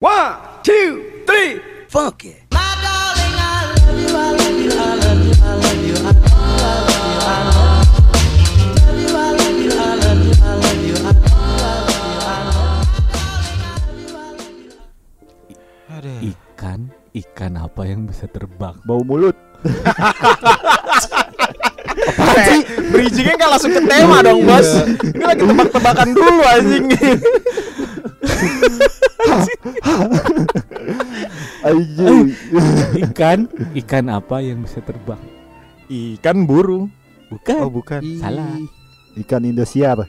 One, two, three, funk it. Ikan, ikan apa yang bisa terbang? Bau mulut. sih? Bridgingnya nggak langsung ke tema dong bos Ini lagi tebak-tebakan dulu Anjing. Ikan, ikan apa yang bisa terbang? Ikan burung Bukan. Oh bukan Salah. Ikan Indosiar.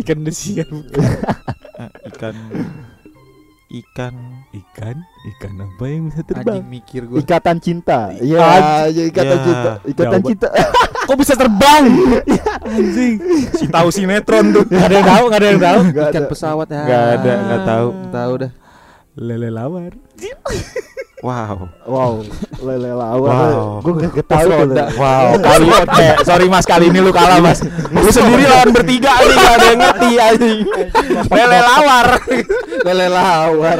Ikan desiar. Ah, Ikan Ikan Ikan, ikan apa yang bisa terbang? Anjing mikir gue Ikatan cinta. Iya, ya, ikatan Ya. cinta. Ikatan Jawaban. cinta. Kok bisa terbang? Anjing. Si tahu sinetron tuh Gak ada yang tahu, gak ada yang tahu. Ikan ada. pesawat ya Nggak ada, nggak tahu. Tahu dah Lele lawar. Wow Wow, lele lawar. Wow. Gue gak tuh. Lele. Wow kali eh, Sorry mas kali ini lu kalah mas Lu sendiri lawan bertiga nih Gak ada yang ngerti anjing Lele lawar Lele lawar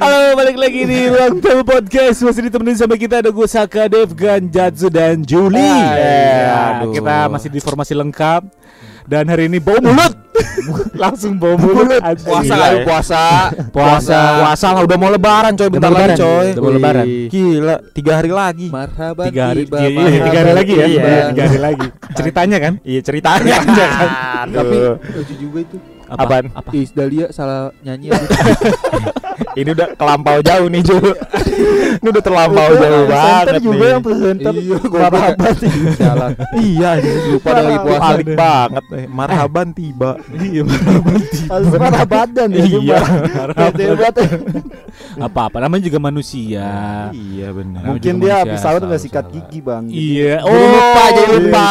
Halo, balik lagi di Ruang Tamu Podcast. Masih ditemenin sama kita ada gue Saka, Devgan, Jatsu dan Juli. Ya, aduh. kita masih di formasi lengkap. Dan hari ini bau mulut. Langsung bau mulut. Puasa ya. puasa Puasa. Puasa lah udah mau lebaran coy Udah Bentar mau lagi lebaran. coy Udah mau lebaran. Gila Tiga hari lagi Marhaban Tiga hari, tiba, iya, iya, marhaban tiga hari lagi ya. Iya. Iya, Tiga hari lagi. Ceritanya kan? Iya ceritanya Tapi Aduh. lucu juga itu Apa? Apaan? Apa? Is Dahlia salah nyanyi. Ini udah kelampau jauh nih Ju Ini udah terlampau Itu jauh banget juga nih yang presenter. Iya, gua Marhaban. Jalan Iya Lupa lagi puasa Balik banget eh. Marhaban tiba Iya, Harus marah badan ya. Iya. Bete banget. Apa-apa namanya juga manusia. Iya benar Mungkin juga dia habis sahur salah, nggak sikat gigi bang. Iya. Jadi lupa, jadi Iya, lupa.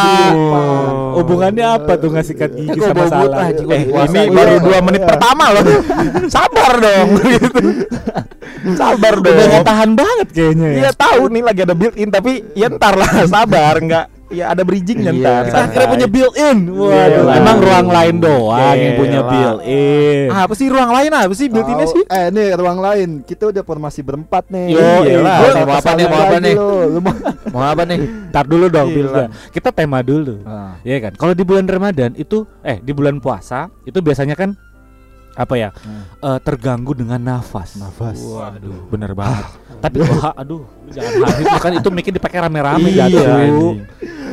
Hubungannya apa tuh nggak sikat gigi sama salah? Eh ini Iya, baru iya. dua menit Iya. pertama loh Sabar dong gitu. Sabar Udah nggak dong tahan banget kayaknya ya. Iya tahu nih lagi ada built in tapi ya ntar lah sabar nggak ya ada bridgingnya Iya. ntar Kita akhirnya punya built-in. Waduh, Iya. emang ruang lain doang yang Iya punya lah. built-in. Ah, apa sih ruang lain apa sih built innya sih Eh nih ruang lain. Kita udah formasi berempat nih. Yo, iya lah. Gua Mau apa nih, mau apa nih? mau apa nih? Ntar dulu dong. Bilda. Kita tema dulu. Ah. Iya kan? Kalau di bulan Ramadan itu eh di bulan puasa itu biasanya kan apa ya? eh, terganggu dengan nafas. Nafas. Waduh. bener banget Tapi wah, aduh, jangan hadis lu kan itu mikir dipakai rame-rame Iya, jatuh. anjing.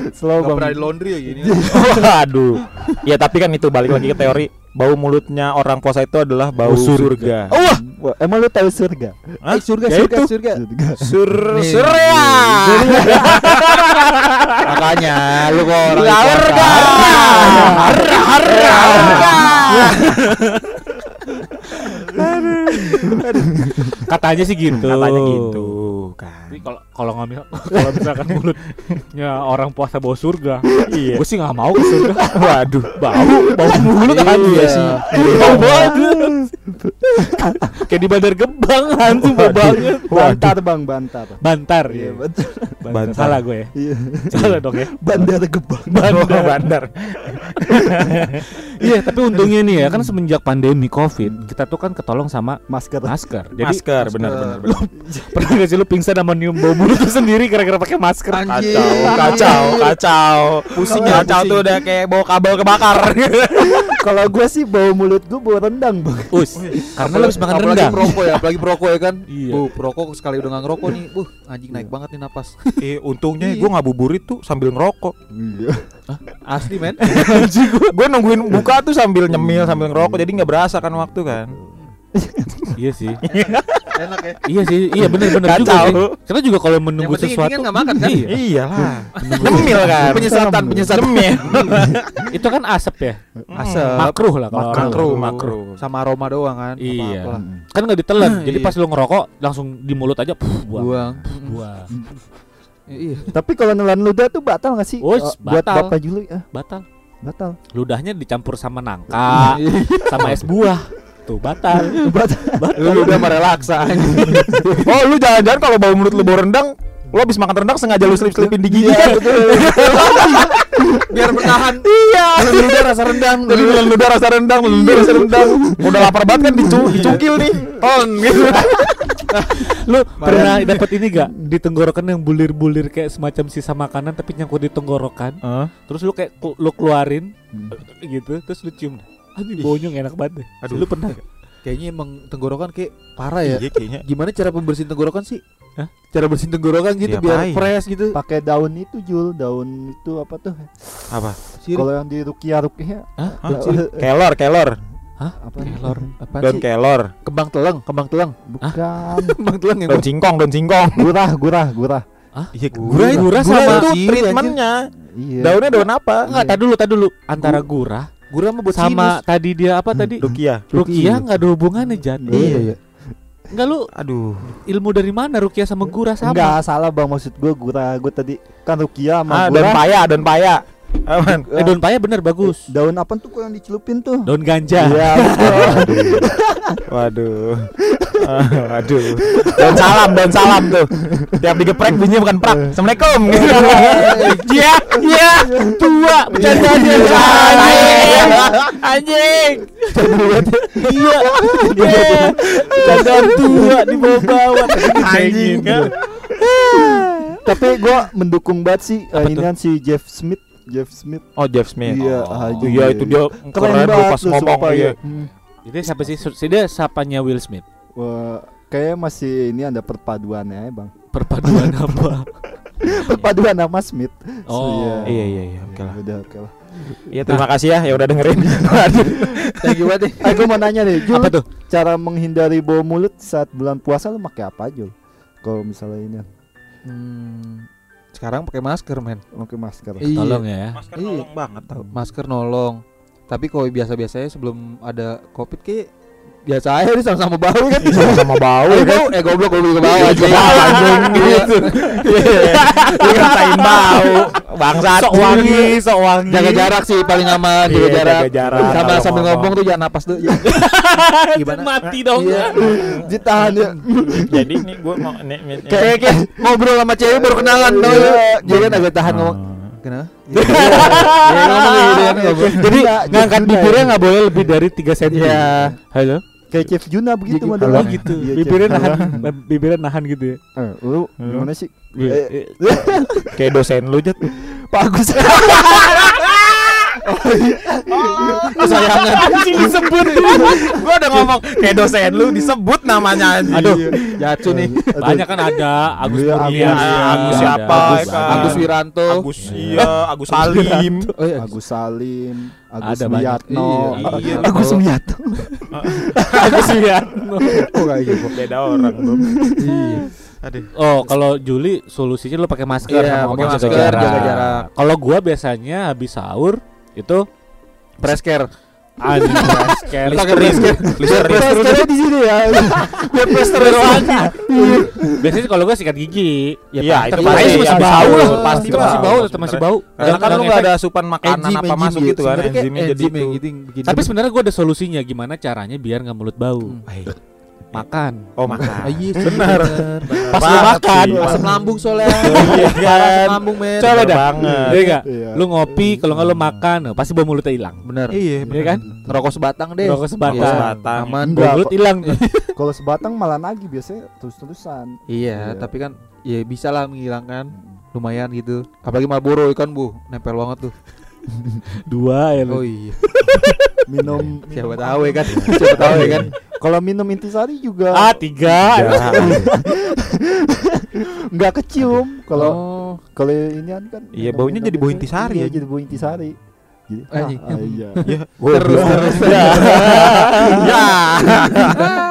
Slow Gak pernah bang. di laundry ya gini Waduh ya tapi kan itu balik lagi ke teori bau mulutnya orang puasa itu adalah bau Bau surga. surga, Oh, wah. Wah, Emang lu tahu surga? Hah? Eh surga Ya surga itu. surga Surga. sur Nih. surya Makanya lu kok orang Surga. puasa. Harga, harga. Katanya sih gitu. Katanya gitu kan. Tapi kalau kalau ngambil kalau misalkan mulutnya orang puasa bau surga, Iya. gue sih nggak mau ke surga. Waduh, bau, bau mulut Iya aja sih. Bau banget. Kayak di Bandar Gebang hantu bau banget. Bantar bang, bantar. Bantar. Iya, Iya. betul. Bantar. Bantar. Salah gue ya. Iya. Salah dong ya. Bandar Gebang. Bandar. Bandar. Iya, tapi untungnya nih ya kan semenjak pandemi Covid, kita tuh kan ketolong sama Masker. masker. Jadi Masker, benar benar. benar. pernah gak sih lu pingsan sama nyium bau mulut lu sendiri gara-gara pakai masker? Anjing. Kacau, kacau, kacau. Pusing ya, kacau pusing. tuh udah kayak bawa kabel kebakar. Kalau gue sih bau mulut gue bau rendang bang. Us, karena lu habis makan apalagi rendang. perokok ya, apalagi perokok ya kan. Iya. Bu, perokok sekali udah nggak ngerokok nih, buh, anjing naik banget nih napas. eh, untungnya gue ngabuburit tuh sambil ngerokok. Iya. Asli men. gue nungguin buka tuh sambil nyemil sambil ngerokok jadi nggak berasa kan waktu kan. Iya sih. Enak ya. Iya sih, iya benar-benar juga Kacau. sih. Kita juga kalau menunggu Yang sesuatu nggak makan kan? Iya. Iyalah. nyemil kan. Penyesatan, penyesatan. Nyemil. Itu kan asap ya. Asap. Makruh lah kalau. Makruh, makruh. Sama aroma doang kan. Iya. Kan nggak ditelan. Jadi Iya. pas lu ngerokok langsung di mulut aja puh, buang. Buang. Buang. Iya. Tapi kalau nelan ludah tuh batal gak sih? Oh, buat batal. Bapak Juli ah, Batal. Batal. Ludahnya dicampur sama nangka, sama es buah. Tuh batal. batal. Lu udah merelaksa Oh, lu jangan-jangan kalau bau mulut lu bau rendang, lu habis makan rendang sengaja lu selip-selipin di gigi kan? Biar bertahan. Iya. Meludah rasa rendang. Jadi meludah rasa rendang, meludah rasa rendang. Udah lapar banget kan dicu dicukil nih. On gitu. Lu pernah dapat ini gak di tenggorokan yang bulir-bulir kayak semacam sisa makanan tapi nyangkut di tenggorokan. Terus lu kayak lu keluarin gitu, terus lu cium. Aduh, baunya nggak enak banget deh. Aduh. Lu pernah gak? Kayaknya emang tenggorokan kayak parah ya. Iya kayaknya. Gimana cara pembersihin tenggorokan sih? Hah? Cara bersihin tenggorokan gitu biar Diapain? fresh gitu. Pakai daun itu Jul, daun itu apa tuh? Apa? Sirih. Kalau yang di rukia rukia Hah? Kelor, kelor. apa? Kelor. Apaan Daun sih? kelor. Kembang teleng, kembang teleng. Bukan. Kembang teleng yang Daun singkong, daun singkong. gurah, gurah, gurah. Iya, Gurah, gurah gurah sama- itu treatmentnya. Iya. Daunnya daun apa? Enggak, tadi dulu, tadi dulu. Antara gurah gurah mah buat sama tadi dia apa tadi? Rukia. Rukia nggak ada hubungannya Jad. Iya, iya. Enggak lu Aduh. ilmu dari mana Rukia sama gurah sama? Enggak salah bang maksud gue gurah gue tadi kan rukia Ah, sama daun gurah. paya, daun paya. Aman. Eh daun paya bener bagus. Daun apa tuh kok yang dicelupin tuh? Daun ganja. Iya. Waduh. Ah, Waduh. Daun salam, daun salam tuh. Tiap digeprek bunyinya bukan prak. Assalamualaikum. Iya, iya. Tua, bercandanya. Anjing. Anjing. Iya. Bercandaan tua di bawah-bawah. Anjing. Tapi gue mendukung banget sih eh, Apa ini kan si Jeff Smith. Jeff Smith. Oh, Jeff Smith. Iya, Oh, anjing. iya itu dia keren, bro pas tuh, ngomong sumpah, iya. ya. Hmm. Jadi siapa sih? Si dia sapanya Will Smith. Wah, kayaknya masih ini ada perpaduannya ya bang. Perpaduan apa? Perpaduan sama Smith. Oh. Iya, iya, iya. Oke lah. Udah oke lah. Iya, terima kasih ya yang udah dengerin. Thank you banget gue mau nanya deh, Jul, Apa tuh? cara menghindari bau mulut saat bulan puasa lu pakai apa Jul? Kalau misalnya ini Hmm, sekarang pakai masker, men. pakai masker. Iya. Tolong ya. Masker Iya. nolong banget tau. Masker nolong. Tapi kalau biasa-biasanya sebelum ada Covid kayak biasa aja nih sama-sama bau kan. Sama bau Eh, ya kan. bau, eh goblok goblok ke bau Juga bau, anjing gitu. Iya. Ngerasain bau. Bangsat. Sok wangi, sok wangi. Jaga jarak sih paling aman, jaga Iya, jarak. Sama sambil ngomong. tuh jangan napas tuh. Gimana? Mati dong. Iya. Ditahan ya. Jadi nih gue mau. Kayak ngobrol sama cewek baru kenalan Iya. ya. Jadi kan agak tahan ngomong. Kenapa? Iya. Jadi ngangkat bibirnya ya. nggak boleh lebih dari 3 cm. Iya. Halo. Kayak Chef Juna begitu Iya, modelnya. Oh gitu. Iya, Bibirnya nahan, bibirnya nahan gitu ya. Eh, lu gimana sih? Eh, Kayak dosen lu jat. Pak Agus. Kesayangan. disebut. Gue udah ngomong kayak dosen lu disebut namanya anjing. Aduh, Jatuh nih. banyak kan ada Agus Iya, Kurnia, Agus, iya. Agus siapa, Agus, Eka? Agus Wiranto. Agus iya, Agus Salim. Oh iya. Agus Salim, Agus Ada. Wiyatno. Iya, iya. Agus Wiyatno. Agus Wiratno. Oh kayak gitu. Beda orang belum. Iya. Aduh. Oh, kalau Juli solusinya lu pakai masker Iya, sama pakai masker, jaga jarak. jaga jarak. Kalau gua biasanya habis sahur itu Press care. anjing masker. Listerin. Listerin. Di sini ya. Biar plaster wangi. Biasanya kalau gua sikat gigi. Iya, itu tetep pasti, masih bau lah. pasti Itu masih bau tetap masih bau. Karena kan lu ada asupan makanan apa masuk gitu kan, Sebenarnya kayak enzimnya jadi itu. gitu Tapi sebenarnya gua ada solusinya gimana caranya biar nggak mulut bau. Hmm. Makan. Oh Ah, makan. iya, Benar. Pas lu makan, sih. Asam lambung soalnya. Iya kan. Asam lambung men. Coba dah. banget. Iya enggak? Iya. Lu ngopi, kalau nggak lu makan, nah, pasti bau mulutnya hilang. Bener. Iya, Iya kan? Ngerokok sebatang deh. Rokok sebatang. Iya. Aman. Bau mulut hilang. Kalau sebatang malah nagih biasanya terus-terusan. Iya, Iya. tapi kan ya bisa lah menghilangkan lumayan gitu. Apalagi Marlboro kan bu, nempel banget tuh. Dua ya. Oh iya, Minum siapa tahu ya kan, siapa tahu ya kan. Kalau minum intisari juga Ah, tiga. nggak kecium. Kalau Oh, kalau ini kan Iya, baunya jadi bau intisari, Iya, jadi bau intisari. Jadi, Anjing. ah, iya. Iya, terus terus. Ya.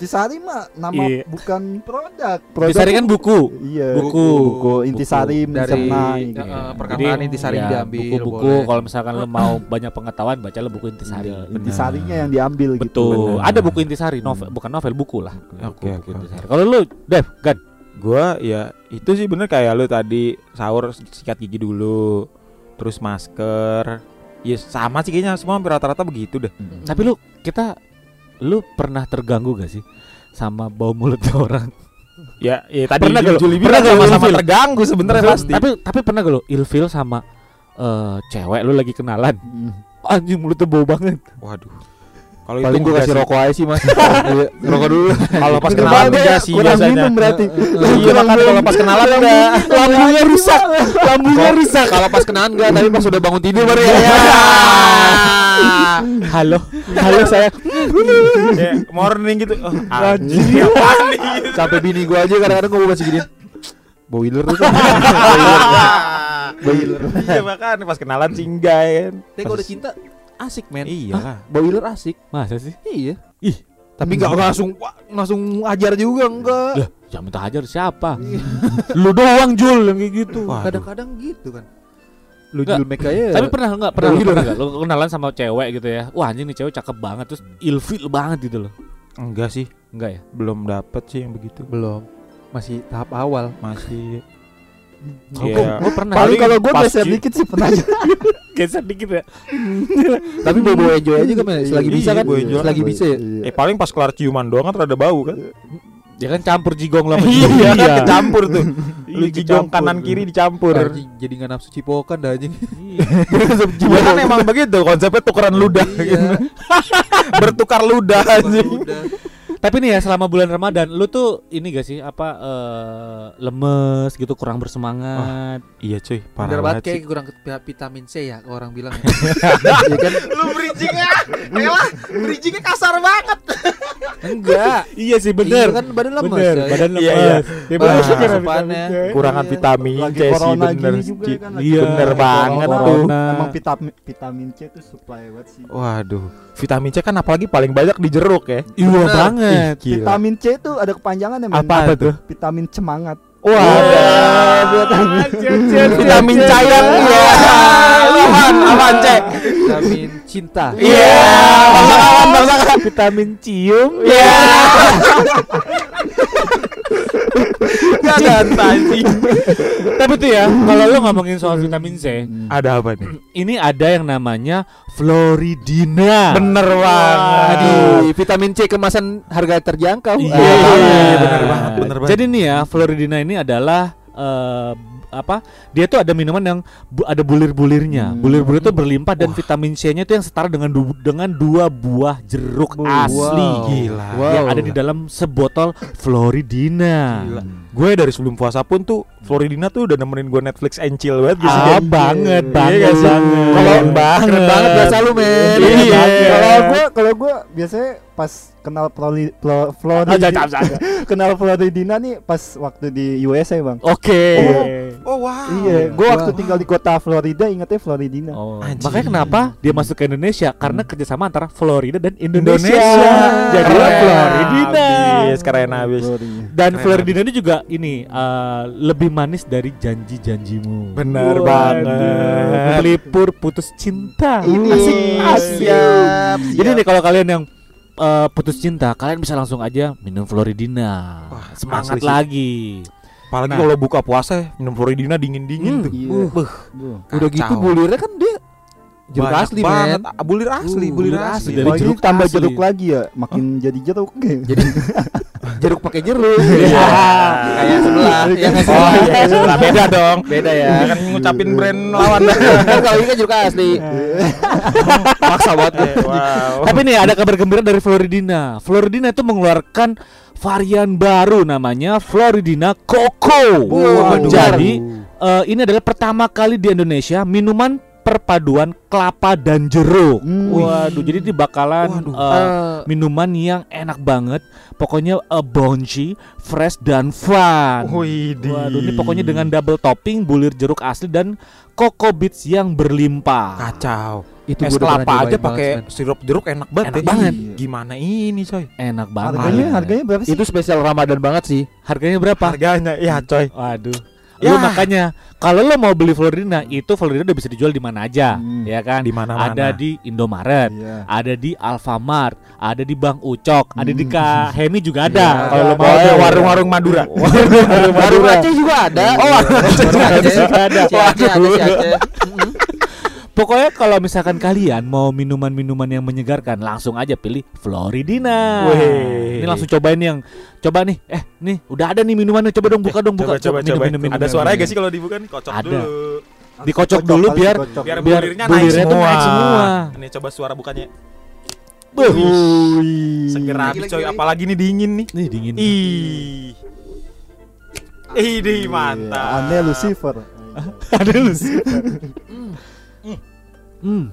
intisari mah nama Iya. bukan produk. Intisari kan buku. Iya. buku. buku intisari Dari eh, gitu. eh, perkataan intisari ya, diambil. Buku-buku kalau misalkan lu mau banyak pengetahuan bacalah buku intisari. Iya, intisarinya yang diambil gitu. Betul. Benar. Ada buku intisari, novel bukan novel, buku lah. Oke, Buku- buku oke, intisari. Kalau lu, Dev, Gan, Gua ya itu sih bener kayak lu tadi sahur sikat gigi dulu, terus masker. Ya sama sih kayaknya semua rata-rata begitu deh. tapi lu kita lu pernah terganggu gak sih sama bau mulut orang? Ya, ya tadi Pernah gak lu- Juli pernah bilang gak ilfil? terganggu sebenarnya pasti. Tapi tapi pernah gak lu ilfil sama eh, cewek lu lagi kenalan. Hmm. Anjing mulutnya bau banget. Waduh. Kalau Paling gue kasih sih. rokok aja sih mas. Iya, Rokok dulu. Kalau pas kenalan ya, sih kurang biasanya. minum berarti. Iya makanya kalau pas kenalan enggak. Lambungnya rusak. Lambungnya rusak. Kalau pas kenalan enggak, tapi pas udah bangun tidur baru ya. Halo. Halo saya. Morning gitu. Oh, nih? Sampai bini gue aja kadang-kadang gue masih gini. Boiler tuh. Boiler. Iya makanya pas kenalan ya kan. Tapi kalau udah cinta asik men. Iya lah. Boiler asik. Masa sih? Iya. Ih. Tapi enggak langsung wah, langsung ajar juga enggak. Lah, yang minta hajar siapa? Lu doang Jul yang kayak gitu. Kadang-kadang gitu kan. Lu jual make aja. Tapi pernah nggak pernah, Boiler. pernah lu kenalan sama cewek gitu ya? Wah anjing nih cewek cakep banget terus ilfil banget gitu loh. Enggak sih. Enggak ya? Belum dapet sih yang begitu. belum. Masih tahap awal. Masih Kalau Iya. gua, gua pernah Paling kalau gue geser dikit sih pernah aja. geser dikit ya. Tapi bawa bawa enjoy aja kan men. Selagi Iya, bisa kan. bawa enjoy. Selagi bisa ya. Iya. Eh paling pas kelar ciuman doang kan rada bau kan. Dia kan campur jigong lah sama Iya, kan kecampur tuh. Lu Iya, jigong kanan kiri dicampur. Jadi nggak nafsu cipokan dah anjing. Iya kan emang begitu konsepnya tukeran ludah gitu. Iya. Bertukar ludah anjing. Tapi nih ya selama bulan Ramadan lu tuh ini gak sih apa eh, lemes gitu kurang bersemangat. Iya cuy, Bener parah banget banget kayak kurang ke- vitamin C ya kalau orang bilang. Iya kan? Lu bridgingnya, elah, bridgingnya kasar banget. Enggak. iya sih Iya bener. kan badan lemes. Bener, ya. badan lemes. Iya, iya. Ya, bener vitamin C. Kurangan Iya. vitamin C sih bener. juga kan. Iya. Bener banget Corona. tuh. Emang vitamin vitamin C itu supply banget sih. Waduh, vitamin C kan apalagi paling banyak di jeruk ya. Iya Bener. Banget. Gila. Vitamin C itu ada kepanjangannya men. Apa apa tuh? Vitamin semangat. Waduh, vitamin cayang ya. Apaan C? Vitamin cinta. Iya, kawan. Vitamin cium. Iya. Gak ada anjing. Tapi tuh ya, kalau lu ngomongin soal vitamin C, Ada apa nih? ini ada yang namanya Floridina. Bener banget. Aduh, vitamin C kemasan harga terjangkau. Iya, bener banget, bener banget. Jadi nih ya, Floridina ini adalah eh, apa? Dia tuh ada minuman yang bu- ada bulir-bulirnya. Hmm. Bulir-bulir itu berlimpah dan vitamin C-nya itu yang setara dengan du- dengan dua buah jeruk asli. Wow. Gila. Wow. Yang ada di dalam sebotol Floridina. Gila. Gue dari sebelum puasa pun tuh Floridina tuh udah nemenin gue Netflix and chill banget gitu. Ah, banget, Iya banget, gak sih? banget. Kalau Keren banget. Keren banget biasa lu men. Iya. Kalau gua kalau gua biasanya pas kenal Flori, Flo, jangan. kenal Floridina nih pas waktu di USA bang. Oke. Oh wow. Iya, gua waktu tinggal di kota Florida ingetnya Floridina. Oh, Anjing. makanya kenapa dia masuk ke Indonesia? Karena kerjasama antara Florida dan Indonesia. Indonesia. Jadilah Keren Floridina. Abis, keren abis. Florida. Dan Keren Floridina ini juga ini eh, lebih manis dari janji-janjimu. Bener Waduh. banget. Melipur putus cinta. Ini Asik, asik. Siap, Jadi nih kalau kalian yang eh, putus cinta, kalian bisa langsung aja minum Floridina. Wah, Semangat lagi. Apalagi Nah. kalau buka puasa minum Floridina dingin-dingin tuh. Iya. Buh, Duh. Udah gitu bulirnya kan dia jeruk banyak asli banget. men. Ah, Bulir asli, Uh, bulir bulir asli. asli. Dari jeruk tambah asli. jeruk lagi ya, makin jadi jeruk. Jadi jeruk pakai jeruk. Iya. Kayak sebelah. Ya nggak sih? Oh iya, sebelah beda dong. Beda ya. Ya kan ngucapin brand lawan. kan kalau ini kan jeruk asli. Maksa banget wow. Tapi nih ada kabar gembira dari Floridina. Floridina itu mengeluarkan varian baru namanya Floridina Coco. Waduh. Jadi eh, ini adalah pertama kali di Indonesia minuman perpaduan kelapa dan jeruk. Hmm. Waduh, jadi ini bakalan Waduh. eh, Eh, minuman yang enak banget. Pokoknya uh, bouncy, fresh dan fun. Widih. Waduh, ini pokoknya dengan double topping bulir jeruk asli dan coco beets yang berlimpah. kacau. itu Es kelapa aja pakai sirup jeruk enak banget. Enak ya. banget. Gimana ini, coy? Enak banget. Harganya harganya berapa sih? Itu spesial Ramadan banget sih. Harganya berapa? Harganya ya, coy. Waduh. Ya. Lu makanya kalau lo mau beli Floridina itu Floridina udah bisa dijual di mana aja, Hmm. ya kan? Di mana-mana. Ada di Indomaret, Iya. ada di Alfamart, ada di Bang Ucok, ada di Hmm. Kak Hemi juga ada. Iya, kalau lo mau Oh, ada warung-warung Madura. Warung Aceh juga ada. Oh, warung Aceh juga ada. Aceh ada. Aceh. Pokoknya kalau misalkan kalian mau minuman-minuman yang menyegarkan, langsung aja pilih Floridina. Weh. Ini langsung cobain yang coba nih. Eh, nih udah ada nih minumannya. Coba dong buka dong buka. Coba coba Minum, coba. minum, minum, Ada suaranya gak sih kalau dibuka nih? Kocok Ada. dulu. dikocok Kocok dulu biar dikocok. Biar bulirnya naik semua. naik semua. Ini coba suara bukannya. Wih. Seger Gila, habis coy, apalagi nih dingin nih. Nih dingin. Ih. Ih, mantap. Iya, Aneh Lucifer. Ada lu sih. Hmm.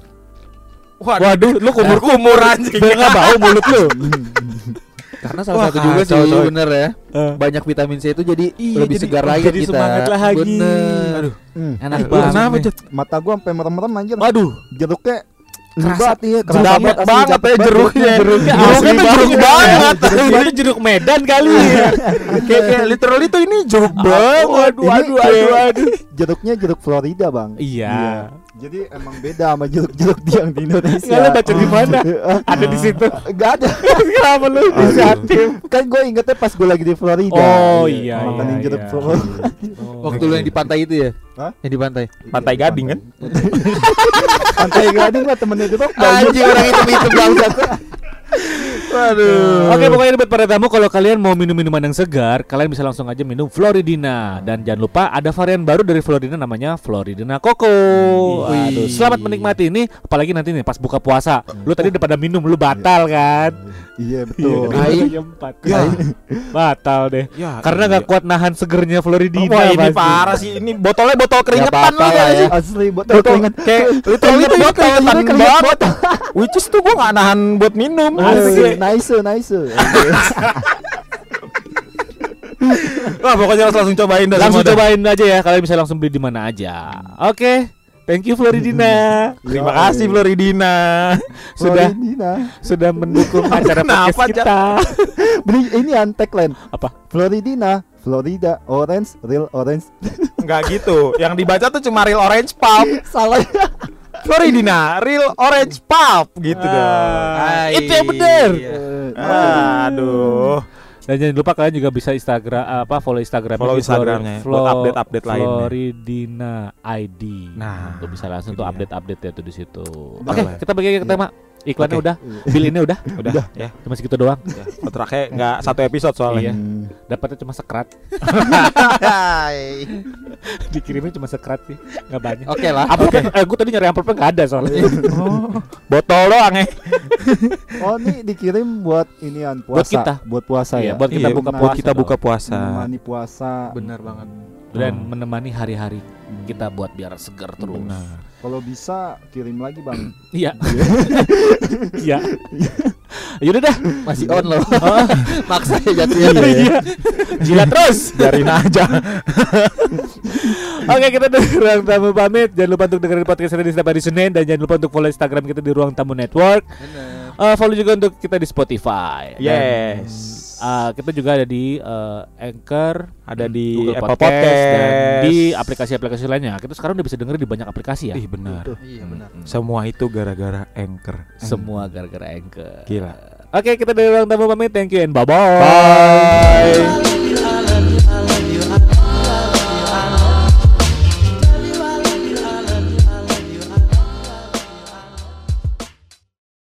Waduh, Waduh, lu kumur-kumur anjing. Biar nggak bau mulut lu. Karena salah Wah, satu juga sih coy. bener ya. Eh. Banyak vitamin C itu jadi Iya, lebih jadi- segar lagi jadi kita. semangat lagi. Bener. Aduh, Hmm. enak Eh, banget. kenapa. Jod? Mata gua sampai merem-merem anjir. Waduh, Jeruknya Kerasa. Iya, kerasa banget dapet ya banget jeruknya. jeruknya. Jeruknya tuh jeruk banget. Jeruk itu jeruk Medan kali ya. kayak literally tuh ini jeruk banget. aduh, aduh, aduh, aduh. Jeruknya jeruk Florida, Bang. Iya. Jadi emang beda sama jeruk-jeruk yang di Indonesia. Nggak, lu baca di mana? Ada di situ. Gak ada. Kenapa lu inisiatif? kan gue ingetnya pas gue lagi di Florida. Oh, iya, Makanin iya, jeruk iya. Florida. Waktu lu yang di pantai itu ya? Hah? Yang di pantai. Pantai Gading kan? Pantai Gading mah temennya jeruk. Anjing orang itu itu bangsat. Waduh. Oke pokoknya ini buat para tamu kalau kalian mau minum minuman yang segar kalian bisa langsung aja minum Floridina dan jangan lupa ada varian baru dari Floridina namanya Floridina Coco. Wih. Aduh, selamat menikmati ini apalagi nanti nih pas buka puasa. Lu tadi udah pada minum lu batal kan? Iya betul. Iya, empat. Batal deh. Ya, Karena nggak kuat nahan segernya Floridina. Wah ini pasti. parah sih ini botolnya botol keringetan lu ya. sih? Asli botol keringet. Kayak literally itu botol keringetan banget. Which is tuh gua gak nahan buat minum. Nice, nice. Wah pokoknya harus langsung cobain dah Langsung dah. cobain aja ya. Kalian bisa langsung beli di mana aja. Oke. Thank you Floridina. Terima kasih Floridina. sudah Floridina. sudah mendukung acara podcast kita. Beli ini an tagline. Apa? Floridina, Florida, orange, real orange. Enggak gitu. Yang dibaca tuh cuma real orange pulp. Salah. Floridina, real orange pulp gitu Ah, dong. itu yang bener. Aduh. Dan jangan lupa kalian juga bisa Instagram apa follow Instagram Follow Instagramnya buat update-update lainnya. Floridina ID. Nah, Tuh bisa langsung tuh itu dia. update-update ya tuh di situ. Oke, lah. kita bagi ke tema. Iklannya Oke. udah, bill ini udah, Udah, ya. cuma segitu doang. ya. Kontraknya enggak satu episode soalnya. Iya. Dapatnya cuma sekrat. Dikirimnya cuma sekrat sih, nggak banyak. Oke lah. Amplopnya, eh, gue tadi nyari amplopnya nggak ada soalnya. Oh, botol doang ya. Oh, ini dikirim buat inian puasa. Buat kita. Buat puasa Iya, ya. buat kita Iya, buka buat puasa. kita buka puasa. Menemani puasa. Benar banget. dan Oh. menemani hari-hari kita buat biar segar terus. Benar. Kalau bisa kirim lagi, Bang. Iya. Iya. Yaudah dah. Masih on loh. Maksa ya jatuhnya. Iya. Jilat terus. Biarin aja. Oke kita dari ruang tamu pamit. Jangan lupa untuk dengerin podcast kita di setiap hari Senin dan jangan lupa untuk follow Instagram kita di ruang tamu network. Eh, follow juga untuk kita di Spotify. Dan, Yes. eh, kita juga ada di eh, Anchor, Ada di Google Apple Podcast, Podcast dan di aplikasi-aplikasi lainnya. Kita sekarang udah bisa dengerin di banyak aplikasi ya. Ih benar. Iya benar. Semua itu gara-gara Anchor. Semua gara-gara Anchor. Gila. Oke, kita dari ruang tamu pamit. Thank you and bye-bye. Bye.